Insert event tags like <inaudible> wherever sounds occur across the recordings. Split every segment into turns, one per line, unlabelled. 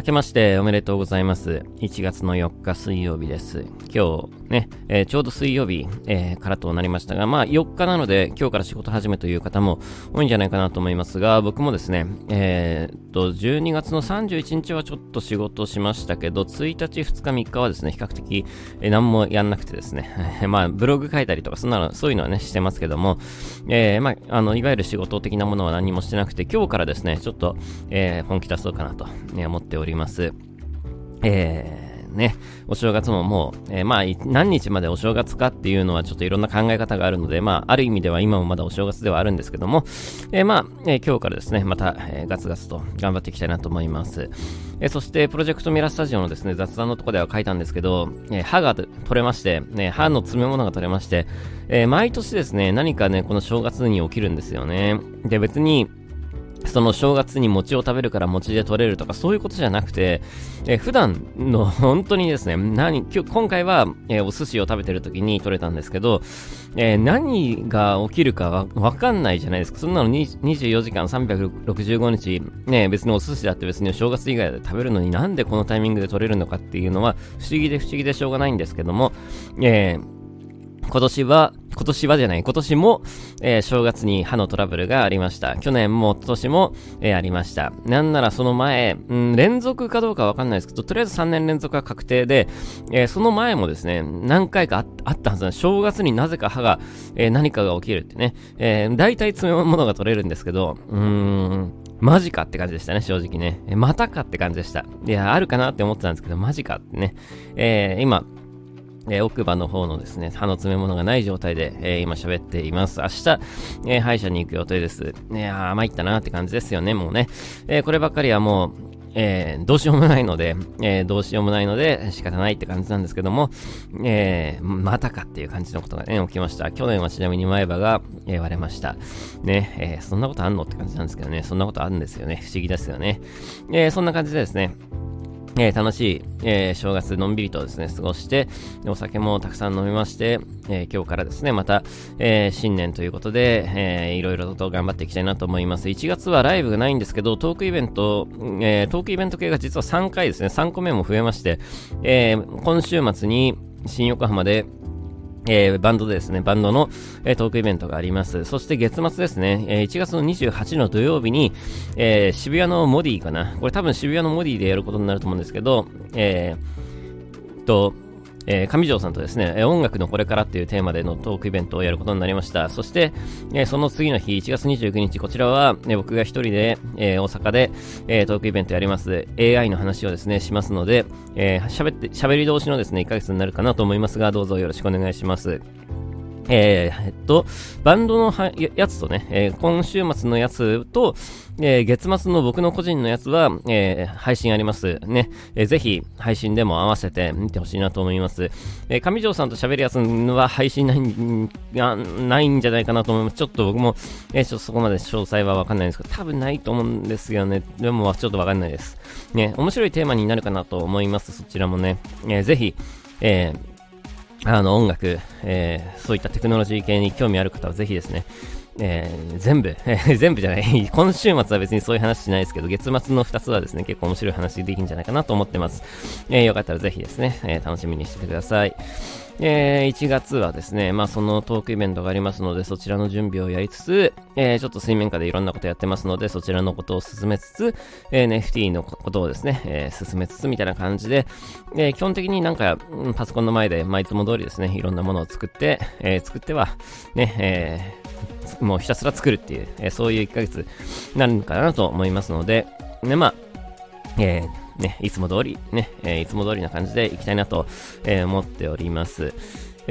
明けましておめでとうございます。1月の4日水曜日です。今日ね、えー、ちょうど水曜日、えー、からとなりましたが、まあ4日なので今日から仕事始めという方も多いんじゃないかなと思いますが、僕もですね、えー、っと、12月の31日はちょっと仕事しましたけど、1日、2日、3日はですね、比較的、え、何もやんなくてですね、<laughs> まあブログ書いたりとか、そんなの、そういうのはね、してますけども、え、まあ、あの、いわゆる仕事的なものは何もしてなくて、今日からですね、ちょっと、え、本気出そうかなと、ね、思っております。りますえー、ね、お正月ももう、えー、まあ、何日までお正月かっていうのはちょっといろんな考え方があるので、まあ、ある意味では今もまだお正月ではあるんですけども、えー、まあ、えー、今日からですね、また、え、ガツガツと頑張っていきたいなと思います。え、そして、プロジェクトミラスタジオのですね、雑談のとこでは書いたんですけど、え、歯が取れまして、ね、歯の詰め物が取れまして、え、毎年ですね、何かね、この正月に起きるんですよね。で、別に、その正月に餅を食べるから餅で取れるとかそういうことじゃなくて、えー、普段の <laughs> 本当にですね、何、今日、今回は、えー、お寿司を食べてる時に取れたんですけど、えー、何が起きるかわかんないじゃないですか。そんなの24時間365日、ね、別にお寿司だって別に正月以外で食べるのになんでこのタイミングで取れるのかっていうのは不思議で不思議でしょうがないんですけども、えー今年は、今年はじゃない、今年も、えー、正月に歯のトラブルがありました。去年も今年も、えー、ありました。なんならその前、うん、連続かどうかわかんないですけど、とりあえず3年連続は確定で、えー、その前もですね、何回かあったはずな正月になぜか歯が、え何かが起きるってね、えー、大体詰め物が取れるんですけど、うーん、マジかって感じでしたね、正直ね。えまたかって感じでした。いや、あるかなって思ってたんですけど、マジかってね。え、今、えー、奥歯の方のですね、歯の詰め物がない状態で、えー、今喋っています。明日、えー、歯医者に行く予定です。いやー、参ったなーって感じですよね、もうね。えこればっかりはもう、え、どうしようもないので、え、どうしようもないので仕方ないって感じなんですけども、え、またかっていう感じのことがね、起きました。去年はちなみに前歯が、え割れました。ね、えそんなことあんのって感じなんですけどね、そんなことあるんですよね。不思議ですよね。えそんな感じでですね、えー、楽しい、えー、正月のんびりとですね、過ごして、お酒もたくさん飲みまして、えー、今日からですね、また、え新年ということで、えー、いろいろと頑張っていきたいなと思います。1月はライブがないんですけど、トークイベント、えトークイベント系が実は3回ですね、3個目も増えまして、え今週末に新横浜で、えー、バンドですね、バンドの、えー、トークイベントがあります。そして月末ですね、えー、1月の28の土曜日に、え渋谷のモディかな。これ多分渋谷のモディでやることになると思うんですけど、えー、と、えー、上条さんとですね、音楽のこれからっていうテーマでのトークイベントをやることになりました。そして、えー、その次の日、1月29日、こちらは、ね、僕が一人で、えー、大阪で、えトークイベントやります。AI の話をですね、しますので、え喋って、喋り同士のですね、1ヶ月になるかなと思いますが、どうぞよろしくお願いします。えー、えっと、バンドのやつとね、えー、今週末のやつと、えー、月末の僕の個人のやつは、え、配信ありますね。えー、ぜひ、配信でも合わせて見てほしいなと思います。え、上条さんと喋るやつは配信ないんないんじゃないかなと思います。ちょっと僕も、え、ちょっとそこまで詳細はわかんないんですけど、多分ないと思うんですよね。でも、ちょっとわかんないです。ね、面白いテーマになるかなと思います。そちらもね。えー、ぜひ、えー、あの音楽、えー、そういったテクノロジー系に興味ある方はぜひですね、えー、全部、全部じゃない、<laughs> 今週末は別にそういう話しないですけど、月末の2つはですね、結構面白い話できるんじゃないかなと思ってます。えー、よかったらぜひですね、え、楽しみにしててください。えー、1月はですね、まあそのトークイベントがありますので、そちらの準備をやりつつ、えー、ちょっと水面下でいろんなことやってますので、そちらのことを進めつつ、え、NFT のことをですね、えー、進めつつみたいな感じで、えー、基本的になんか、パソコンの前で、まあいつも通りですね、いろんなものを作って、えー、作っては、ね、えー、もうひたすら作るっていう、えー、そういう1ヶ月になるのかなと思いますので、ね、まあ、えー、ね、いつも通り、ね、え、いつも通りな感じでいきたいなと、え、思っております。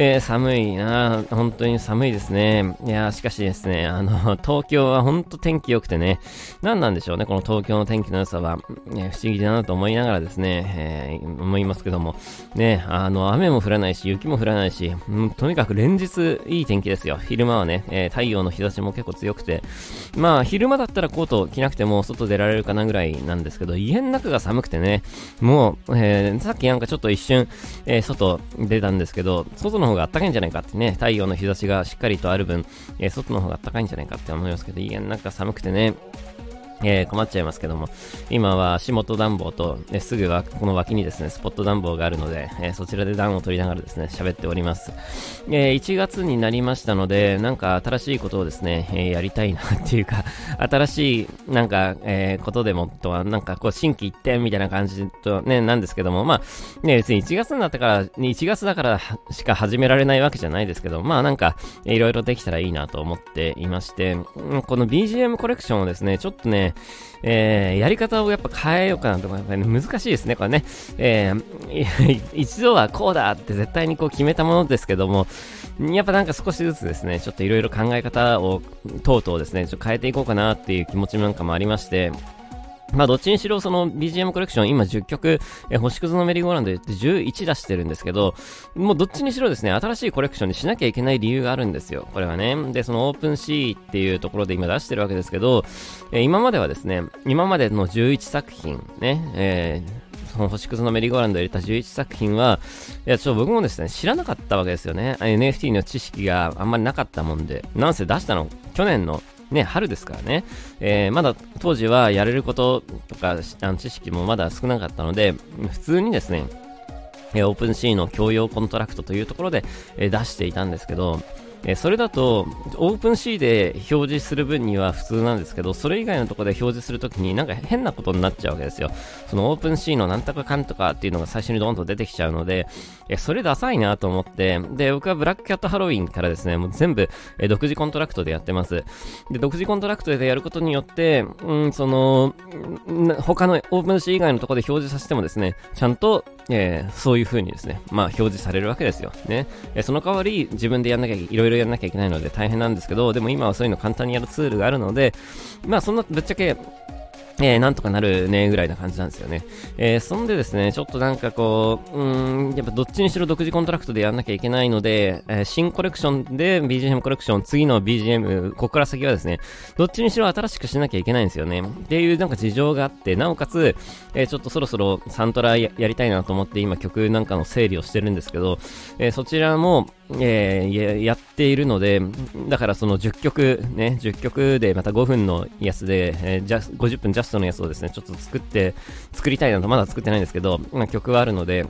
えー、寒いな本当に寒いですね。いやしかしですね、あの、<laughs> 東京は本当天気良くてね、何なんでしょうね、この東京の天気の良さは、ね、不思議だなと思いながらですね、えー、思いますけども、ね、あの、雨も降らないし、雪も降らないし、うん、とにかく連日いい天気ですよ。昼間はね、えー、太陽の日差しも結構強くて、まあ、昼間だったらコート着なくても外出られるかなぐらいなんですけど、家の中が寒くてね、もう、えー、さっきなんかちょっと一瞬、え、外出たんですけど、外の方が暖かいんじゃないかってね、太陽の日差しがしっかりとある分、えー、外の方が暖かいんじゃないかって思いますけど、いや、なんか寒くてね、えー、困っちゃいますけども、今は足元暖房と、えすぐはこの脇にですね、スポット暖房があるので、えー、そちらで暖を取りながらですね、喋っております。えー、1月になりましたので、なんか新しいことをですね、えやりたいなっていうか、新しい、なんか、えことでもとは、なんかこう、新規一点みたいな感じとね、なんですけども、まあ、ね、別に1月になってから、1月だからしか始められないわけじゃないですけど、まあなんか、いろいろできたらいいなと思っていまして、この BGM コレクションをですね、ちょっとね、えー、やり方をやっぱ変えようかなとか、やっぱり、ね、難しいですね、これね。えー、<laughs> 一度はこうだって絶対にこう決めたものですけども、やっぱなんか少しずつですね、ちょっといろいろ考え方を、とうとうですね、ちょっと変えていこうかなっていう気持ちなんかもありまして、まあ、どっちにしろ、その BGM コレクション、今10曲、え星屑のメリーゴーランドで11出してるんですけど、もうどっちにしろですね、新しいコレクションにしなきゃいけない理由があるんですよ。これはね。で、そのオープンシーっていうところで今出してるわけですけど、え今まではですね、今までの11作品、ね、えー、その星屑のメリーゴーランドを入れた11作品は、いや、ちょっと僕もですね、知らなかったわけですよね。NFT の知識があんまりなかったもんで、なんせ出したの、去年のね、春ですからね、えー、まだ当時はやれることとかあの知識もまだ少なかったので、普通にですねえ、 OpenSea の共用コントラクトというところで、え出していたんですけど、えそれだと、 OpenSea で表示する分には普通なんですけど、それ以外のところで表示するときになんか変なことになっちゃうわけですよ。そのオープン C のなんとかかんとかっていうのが最初にドーンと出てきちゃうので、えそれダサいなと思って、で、僕はブラックキャットハロウィンからですね、もう全部、え独自コントラクトでやってます。で、独自コントラクトでやることによって、うん、その、他のオープン C 以外のところで表示させてもですね、ちゃんと、えー、そういう風にですね、まあ表示されるわけですよ。ね。えその代わり自分でやんなきゃいろいろいろやんなきゃいけないので大変なんですけど、でも今はそういうの簡単にやるツールがあるので、まあそんなぶっちゃけえー、なんとかなるね、ぐらいな感じなんですよね。えー、そんでですね、ちょっとなんかこう、うん、やっぱどっちにしろ独自コントラクトでやんなきゃいけないので、えー、新コレクションで BGM コレクション、次の BGM、ここから先はですね、どっちにしろ新しくしなきゃいけないんですよね。っていうなんか事情があって、なおかつ、え、ちょっとそろそろサントラやりたいなと思って今曲なんかの整理をしてるんですけど、え、そちらも、えー、やっているので、だからその10曲、ね、10曲でまた5分のやつで、えー、じゃ50分ジャストのやつをですね、ちょっと作って、作りたいなと、まだ作ってないんですけど、曲はあるので、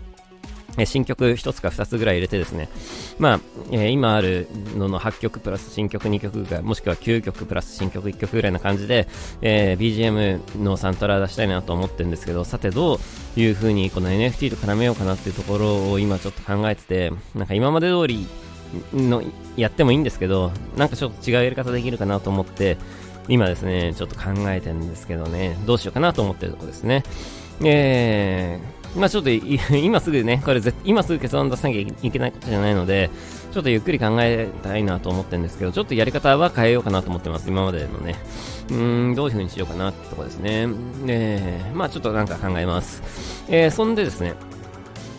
新曲1つか2つぐらい入れてですね、まあ、えー、今あるのの8曲プラス新曲2曲が、もしくは9曲プラス新曲1曲ぐらいな感じで、えー、BGM のサントラ出したいなと思ってるんですけど、さてどういう風にこの NFT と絡めようかなっていうところを今ちょっと考えてて、なんか今まで通りのやってもいいんですけど、なんかちょっと違うやり方できるかなと思って、今ですね、ちょっと考えてるんですけどね、どうしようかなと思ってるとこですね。えー、まあちょっと今すぐね、これ今すぐ結論出さなきゃいけないことじゃないので、ちょっとゆっくり考えたいなと思ってるんですけど、ちょっとやり方は変えようかなと思ってます、今までのね。うーん、どういう風にしようかなってとこですね。えー、まあちょっとなんか考えます。えー、そんでですね、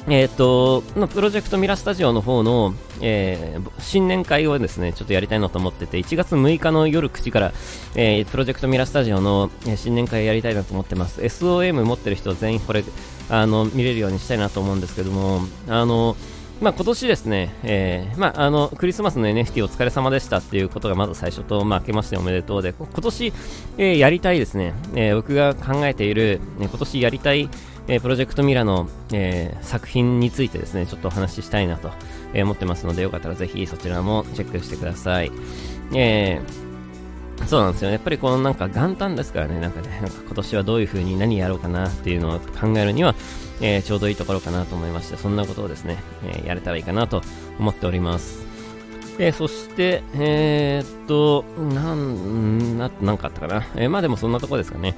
えっ、と、プロジェクトミラスタジオの方の、えー、新年会をですね、ちょっとやりたいなと思ってて、1月6日の夜9時から、えー、プロジェクトミラスタジオの、新年会やりたいなと思ってます。SOM 持ってる人全員これ、あの、見れるようにしたいなと思うんですけども、あの、まあ、今年ですね、えー、まあ、あの、クリスマスの NFT お疲れ様でしたっていうことがまず最初と、まあ、明けましておめでとうで、今年、えー、やりたいですね、えー、僕が考えている、ね、今年やりたい、え、プロジェクトミラの、え、作品についてですね、ちょっとお話ししたいなと、え、思ってますので、よかったらぜひそちらもチェックしてください。えー、そうなんですよね。やっぱりこのなんか元旦ですからね、なんかね、なんか今年はどういう風に何やろうかなっていうのを考えるには、えー、ちょうどいいところかなと思いまして、そんなことをですね、えー、やれたらいいかなと思っております。えー、そして、えー、っと、なん、な、なんかあったかな。え、まあでもそんなとこですかね。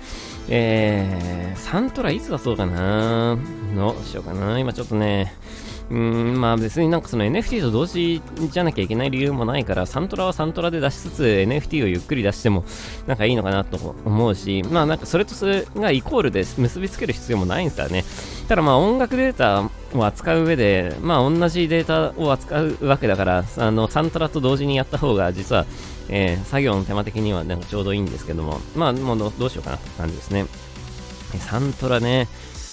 えー、サントラいつ出そうかなのしようかな。今ちょっとね、うん、まあ別になんかその NFT と同時じゃなきゃいけない理由もないから、サントラはサントラで出しつつ NFT をゆっくり出してもなんかいいのかなと思うし、まあなんかそれとそれがイコールで結びつける必要もないんですからね。ただまあ音楽データを扱う上で、まあ同じデータを扱うわけだから、あのサントラと同時にやった方が実は、えー、作業の手間的にはなんかちょうどいいんですけども、まあもうどうしようかなって感じですね。サントラね。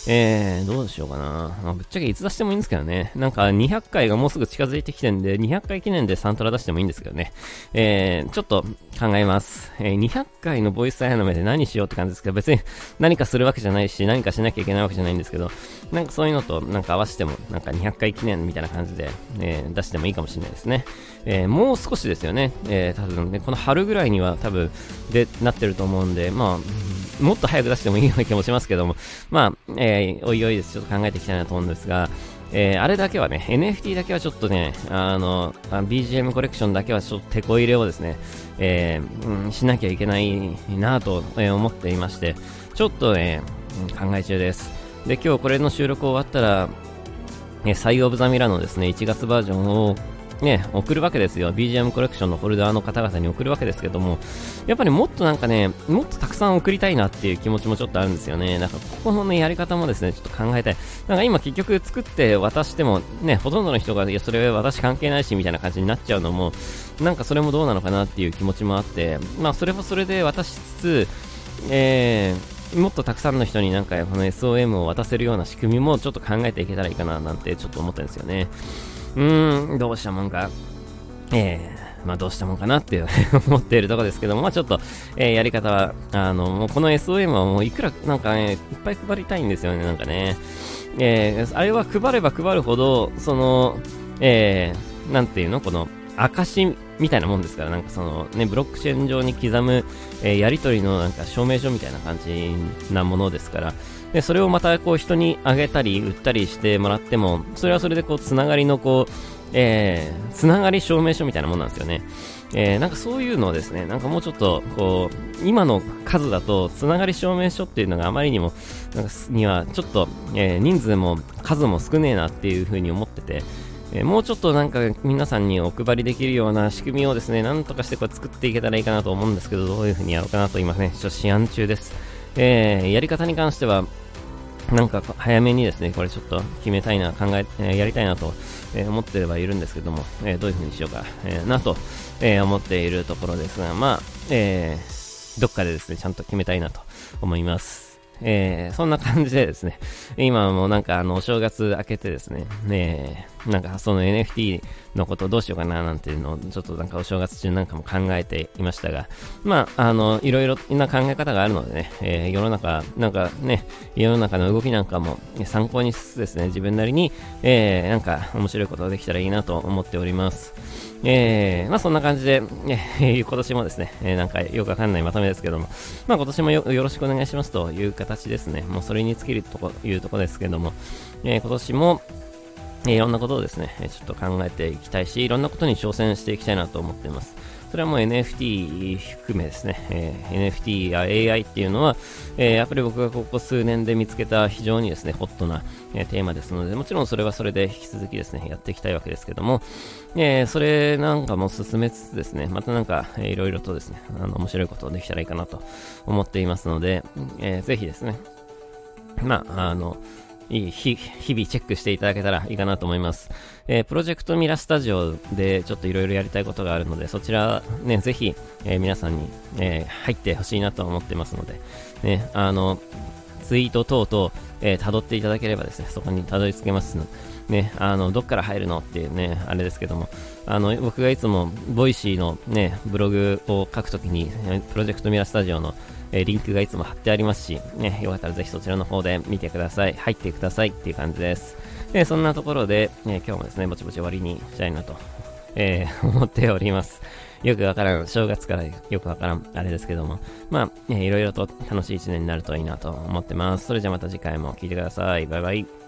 えー、どうしようかな。まあ、ぶっちゃけいつ出してもいいんですけどね。なんか200回がもうすぐ近づいてきてんで、200回記念でサントラ出してもいいんですけどね。えー、ちょっと考えます。えー、200回のボイスアイアの目で何しようって感じですけど、別に何かするわけじゃないし、何かしなきゃいけないわけじゃないんですけど、なんかそういうのとなんか合わせても、なんか200回記念みたいな感じで、えー、出してもいいかもしれないですね。えー、もう少しですよね。えー、多分ね、この春ぐらいには多分でなってると思うんで、まあ、もっと早く出してもいいような気もしますけども、まあ、えー、おいおいです。ちょっと考えていきたいなと思うんですが、えー、あれだけはね、NFT だけはちょっとね、あの、BGM コレクションだけはちょっと手こ入れをですね、えー、うん、しなきゃいけないなと思っていまして、ちょっとね、考え中です。で、今日これの収録終わったら、えサイオブザミラのですね、1月バージョンをね、送るわけですよ。BGM コレクションのホルダーの方々に送るわけですけども、やっぱりもっとなんかね、もっとたくさん送りたいなっていう気持ちもちょっとあるんですよね。なんかここのね、やり方もですね、ちょっと考えたい。なんか今結局作って渡しても、ね、ほとんどの人が、いや、それ私関係ないし、みたいな感じになっちゃうのも、なんかそれもどうなのかなっていう気持ちもあって、まあそれはそれで渡しつつ、えー、もっとたくさんの人になんかこの SOM を渡せるような仕組みもちょっと考えていけたらいいかななんてちょっと思ったんですよね。うーん、どうしたもんか。えー、まあどうしたもんかなって <laughs> 思っているところですけども、まあちょっと、えー、やり方は、あの、もうこの SOM はもういくら、なんかね、いっぱい配りたいんですよね、なんかね。えー、あれは配れば配るほど、その、えー、なんていうの？この、証みたいなもんですから、なんかそのね、ブロックチェーン上に刻む、えー、やり取りのなんか証明書みたいな感じなものですから、で、それをまたこう人にあげたり売ったりしてもらっても、それはそれでこうつながりのこう、えー、つながり証明書みたいなもんなんですよね。えー、なんかそういうのをですね、なんかもうちょっと、こう、今の数だと、つながり証明書っていうのがあまりにも、なんかには、ちょっと、えー、人数も数も少ねえなっていうふうに思ってて、え、もうちょっとなんか皆さんにお配りできるような仕組みをですね、なんとかしてこう作っていけたらいいかなと思うんですけど、どういうふうにやろうかなと今ね、ちょっと試案中です。えー、やり方に関しては、なんか早めにですね、これちょっと決めたいな、考え、えー、やりたいなと、えー、思ってはいるんですけども、えー、どういう風にしようか、えなと、え思っているところですが、まあ、えーどっかでですね、ちゃんと決めたいなと思います。えー、そんな感じでですね、今もなんかあの、お正月明けてですね、ねなんかその NFT のことどうしようかななんていうのをちょっとなんかお正月中なんかも考えていましたが、まあ、あの、いろいろな考え方があるのでね、えー、世の中、なんかね、世の中の動きなんかも参考にしつつですね、自分なりに、えー、なんか面白いことができたらいいなと思っております。えー、まあそんな感じで、え、今年もですね、え、なんかよくわかんないまとめですけども、まあ今年もよろしくお願いしますという形ですね。もうそれに尽きるとこいうとこですけども、え、今年も、いろんなことをですね、ちょっと考えていきたいし、いろんなことに挑戦していきたいなと思っています。それはもう NFT 含めですね、えー、NFT や AI っていうのは、えー、やっぱり僕がここ数年で見つけた非常にですね、ホットな、えー、テーマですので、もちろんそれはそれで引き続きですね、やっていきたいわけですけども、え、それなんかも進めつつですね、またなんか、えー、いろいろとですね、あの、面白いことをできたらいいかなと思っていますので、えー、ぜひですね、まあ、あの、日々チェックしていただけたらいいかなと思います。えー、プロジェクトミラスタジオでちょっといろいろやりたいことがあるので、そちらね、ぜひ、えー、皆さんに、えー、入ってほしいなと思ってますので、ね、あの、ツイート等々、えー、辿っていただければですね、そこにたどり着けますので、ね、あの、どっから入るのっていうね、あれですけども、あの、僕がいつも、 Voicy のね、ブログを書くときに、プロジェクトミラスタジオのえ、リンクがいつも貼ってありますし、ね、よかったらぜひそちらの方で見てください。入ってくださいっていう感じです。で、そんなところで、え、今日もですね、ぼちぼち終わりにしたいなと、えー、<laughs> 思っております。よくわからん、正月からよくわからん、あれですけども、まあ、えー、いろいろと楽しい一年になるといいなと思ってます。それじゃまた次回も聴いてください。バイバイ。